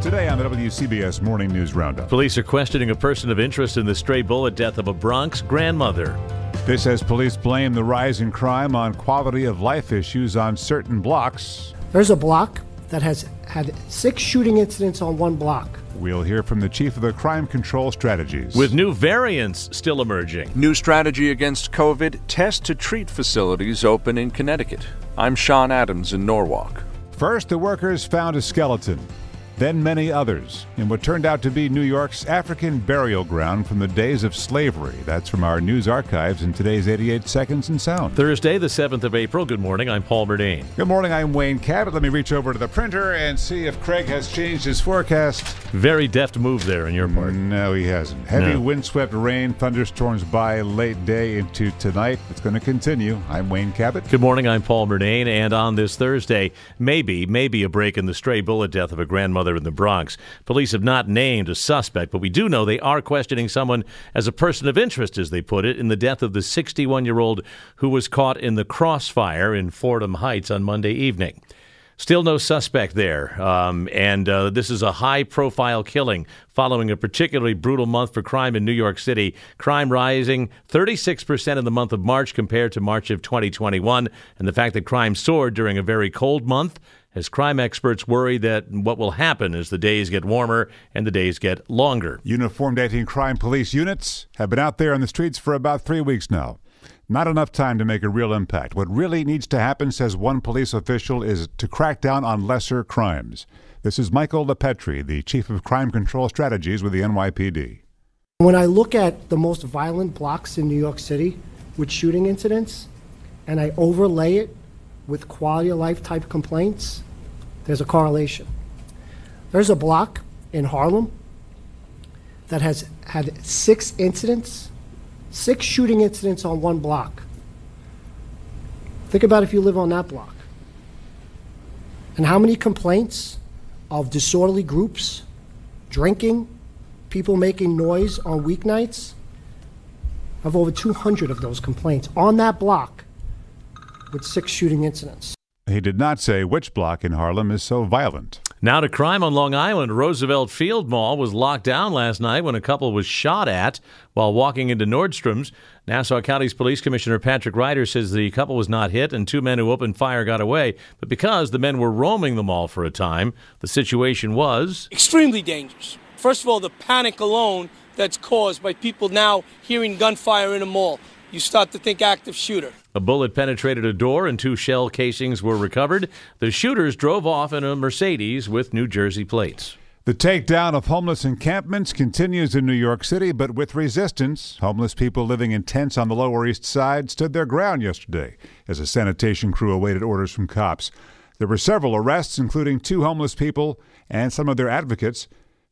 Today on the WCBS Morning News Roundup. Police are questioning a person of interest in the stray bullet death of a Bronx grandmother. This as police blame the rise in crime on quality of life issues on certain blocks. There's a block that has had six shooting incidents on one block. We'll hear from the chief of the crime control strategies. With new variants still emerging. New strategy against COVID test to treat facilities open in Connecticut. I'm Sean Adams in Norwalk. First, the workers found a skeleton then many others, in what turned out to be New York's African burial ground from the days of slavery. That's from our news archives in today's 88 Seconds in Sound. Thursday, the 7th of April. Good morning. I'm Paul Murnane. Good morning. I'm Wayne Cabot. Let me reach over to the printer and see if Craig has changed his forecast. Very deft move there in your part. No, he hasn't. Heavy no. windswept rain, thunderstorms by late day into tonight. It's going to continue. I'm Wayne Cabot. Good morning. I'm Paul Murnane. And on this Thursday, maybe, maybe a break in the stray bullet death of a grandmother in the Bronx. Police have not named a suspect, but we do know they are questioning someone as a person of interest, as they put it, in the death of the 61 year old who was caught in the crossfire in Fordham Heights on Monday evening. Still no suspect there. Um, and uh, this is a high profile killing following a particularly brutal month for crime in New York City. Crime rising 36% in the month of March compared to March of 2021. And the fact that crime soared during a very cold month as crime experts worry that what will happen as the days get warmer and the days get longer. Uniformed anti crime police units have been out there on the streets for about three weeks now. Not enough time to make a real impact. What really needs to happen, says one police official, is to crack down on lesser crimes. This is Michael LiPetri, the Chief of Crime Control Strategies with the NYPD. When I look at the most violent blocks in New York City with shooting incidents, and I overlay it with quality of life type complaints, there's a correlation. There's a block in Harlem that has had six incidents, six shooting incidents on one block. Think about if you live on that block. And how many complaints of disorderly groups, drinking, people making noise on weeknights? I have over 200 of those complaints on that block with six shooting incidents. He did not say which block in Harlem is so violent. Now to crime on Long Island. Roosevelt Field Mall was locked down last night when a couple was shot at while walking into Nordstrom's. Nassau County's Police Commissioner Patrick Ryder says the couple was not hit and two men who opened fire got away. But because the men were roaming the mall for a time, the situation was extremely dangerous. First of all, the panic alone that's caused by people now hearing gunfire in a mall. You start to think active shooter. A bullet penetrated a door and two shell casings were recovered. The shooters drove off in a Mercedes with New Jersey plates. The takedown of homeless encampments continues in New York City, but with resistance. Homeless people living in tents on the Lower East Side stood their ground yesterday as a sanitation crew awaited orders from cops. There were several arrests, including two homeless people and some of their advocates.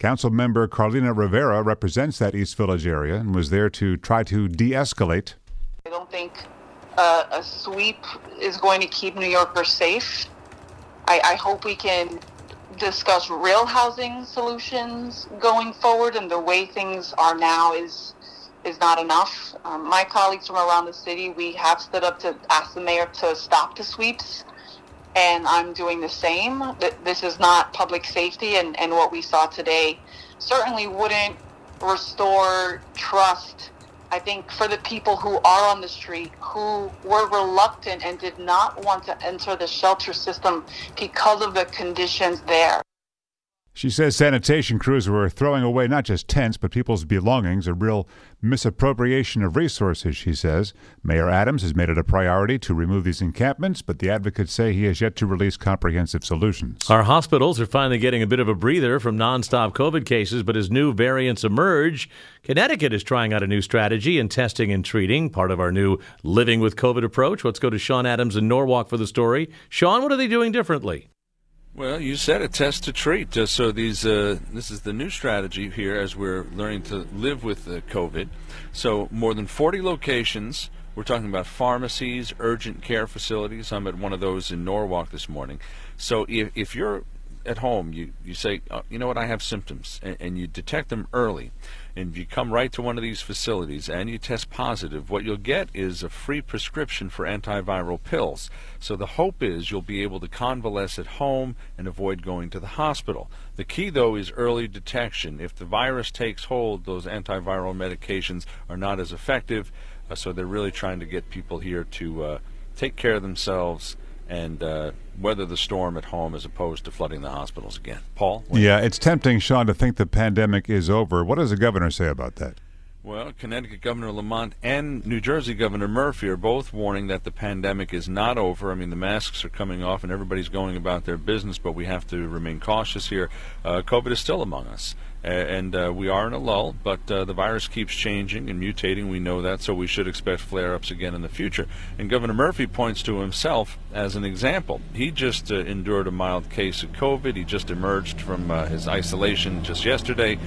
Council member Carlina Rivera represents that East Village area and was there to try to de escalate. I don't think uh, a sweep is going to keep New Yorkers safe. I, I hope we can discuss real housing solutions going forward, and the way things are now is is not enough. Um, my colleagues from around the city, we have stood up to ask the mayor to stop the sweeps, and I'm doing the same. This is not public safety, and, and what we saw today certainly wouldn't restore trust I think for the people who are on the street who were reluctant and did not want to enter the shelter system because of the conditions there. She says sanitation crews were throwing away not just tents, but people's belongings, a real misappropriation of resources, she says. Mayor Adams has made it a priority to remove these encampments, but the advocates say he has yet to release comprehensive solutions. Our hospitals are finally getting a bit of a breather from nonstop COVID cases, but as new variants emerge, Connecticut is trying out a new strategy in testing and treating, part of our new Living with COVID approach. Let's go to Sean Adams in Norwalk for the story. Sean, what are they doing differently? Well, you said a test to treat. Uh, so these, uh, this is the new strategy here as we're learning to live with uh, COVID. So more than 40 locations. We're talking about pharmacies, urgent care facilities. I'm at one of those in Norwalk this morning. So if, if you're at home, you, you say, oh, you know what, I have symptoms, and, and you detect them early, and you come right to one of these facilities and you test positive, what you'll get is a free prescription for antiviral pills. So the hope is you'll be able to convalesce at home and avoid going to the hospital. The key, though, is early detection. If the virus takes hold, those antiviral medications are not as effective, uh, so they're really trying to get people here to uh, take care of themselves and uh, weather the storm at home as opposed to flooding the hospitals again. Paul? Yeah, it's tempting, Sean, to think the pandemic is over. What does the governor say about that? Well, Connecticut Governor Lamont and New Jersey Governor Murphy are both warning that the pandemic is not over. I mean, the masks are coming off and everybody's going about their business, but we have to remain cautious here. Uh, COVID is still among us and uh, we are in a lull, but uh, the virus keeps changing and mutating. We know that, so we should expect flare ups again in the future. And Governor Murphy points to himself as an example. He just uh, endured a mild case of COVID, he just emerged from uh, his isolation just yesterday.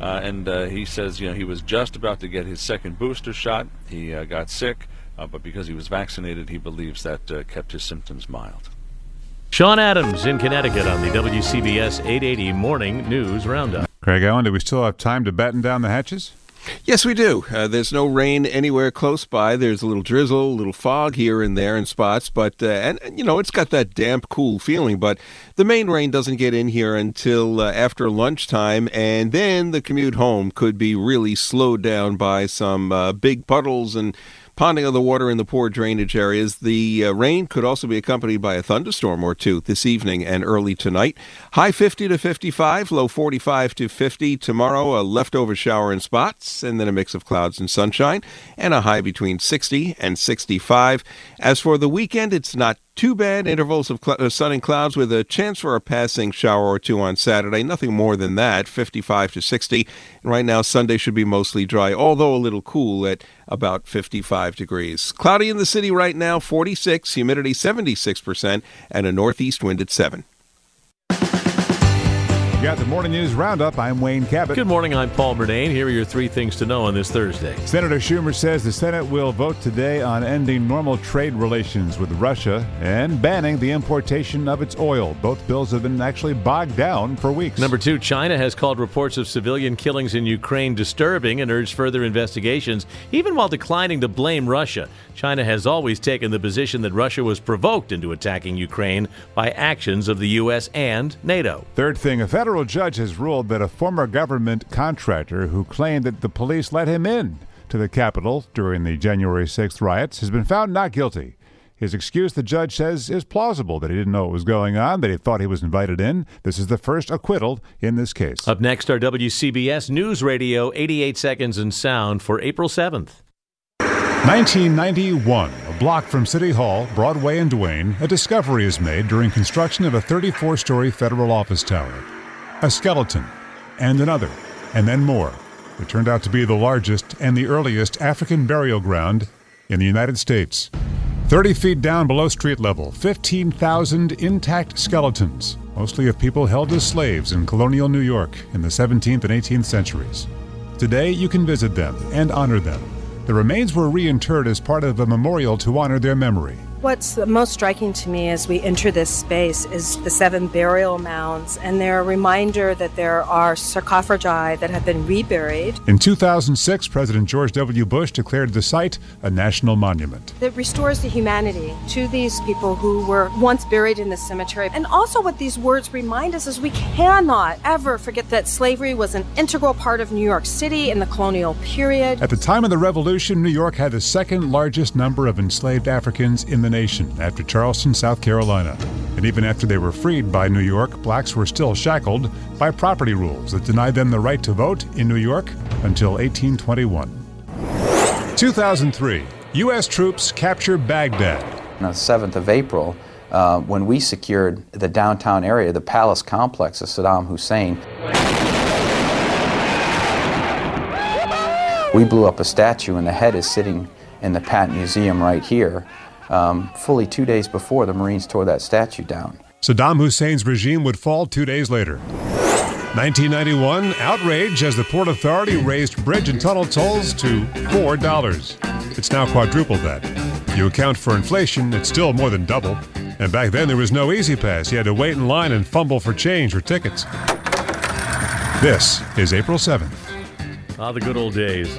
Uh, and uh, he says, you know, he was just about to get his second booster shot. He got sick, but because he was vaccinated, he believes that kept his symptoms mild. Sean Adams in Connecticut on the WCBS 880 Morning News Roundup. Craig Allen, do we still have time to batten down the hatches? Yes, we do. Uh, there's no rain anywhere close by. There's a little drizzle, a little fog here and there in spots, but uh, and, and, you know it's got that damp, cool feeling. But the main rain doesn't get in here until uh, after lunchtime, and then the commute home could be really slowed down by some uh, big puddles and ponding of the water in the poor drainage areas. The uh, rain could also be accompanied by a thunderstorm or two this evening and early tonight. High 50 to 55, low 45 to 50. Tomorrow, a leftover shower in spots, and then a mix of clouds and sunshine, and a high between 60 and 65. As for the weekend, it's not too bad. Intervals of cl- uh, sun and clouds with a chance for a passing shower or two on Saturday. Nothing more than that, 55 to 60. And right now, Sunday should be mostly dry, although a little cool at about 55 degrees. Cloudy in the city right now, 46, humidity 76%, and a northeast wind at 7. You got the morning news roundup. I'm Wayne Cabot. Good morning. I'm Paul Murnane. Here are your three things to know on this Thursday. Senator Schumer says the Senate will vote today on ending normal trade relations with Russia and banning the importation of its oil. Both bills have been actually bogged down for weeks. Number two, China has called reports of civilian killings in Ukraine disturbing and urged further investigations, even while declining to blame Russia. China has always taken the position that Russia was provoked into attacking Ukraine by actions of the U.S. and NATO. Third thing, a federal federal judge has ruled that a former government contractor who claimed that the police let him in to the Capitol during the January 6th riots has been found not guilty. His excuse, the judge says, is plausible that he didn't know what was going on, that he thought he was invited in. This is the first acquittal in this case. Up next, our WCBS News Radio 88 Seconds in Sound for April 7th. 1991, a block from City Hall, Broadway, and Duane, a discovery is made during construction of a 34 story federal office tower a skeleton, and another, and then more. It turned out to be the largest and the earliest African burial ground in the United States. 30 feet down below street level, 15,000 intact skeletons, mostly of people held as slaves in colonial New York in the 17th and 18th centuries. Today, you can visit them and honor them. The remains were reinterred as part of a memorial to honor their memory. What's most striking to me as we enter this space is the seven burial mounds, and they're a reminder that there are sarcophagi that have been reburied. In 2006, President George W. Bush declared the site a national monument. It restores the humanity to these people who were once buried in the cemetery. And also, what these words remind us is we cannot ever forget that slavery was an integral part of New York City in the colonial period. At the time of the Revolution, New York had the second largest number of enslaved Africans in the nation after Charleston, South Carolina. And even after they were freed by New York, blacks were still shackled by property rules that denied them the right to vote in New York until 1821. 2003, U.S. troops capture Baghdad. On the 7th of April, uh, when we secured the downtown area, the palace complex of Saddam Hussein, we blew up a statue, and the head is sitting in the Pat Museum right here um, fully two days before the Marines tore that statue down. Saddam Hussein's regime would fall two days later. 1991, outrage as the Port Authority raised bridge and tunnel tolls to $4. It's now quadrupled that. You account for inflation, it's still more than double. And back then there was no E-ZPass. You had to wait in line and fumble for change or tickets. This is April 7th. Ah, the good old days.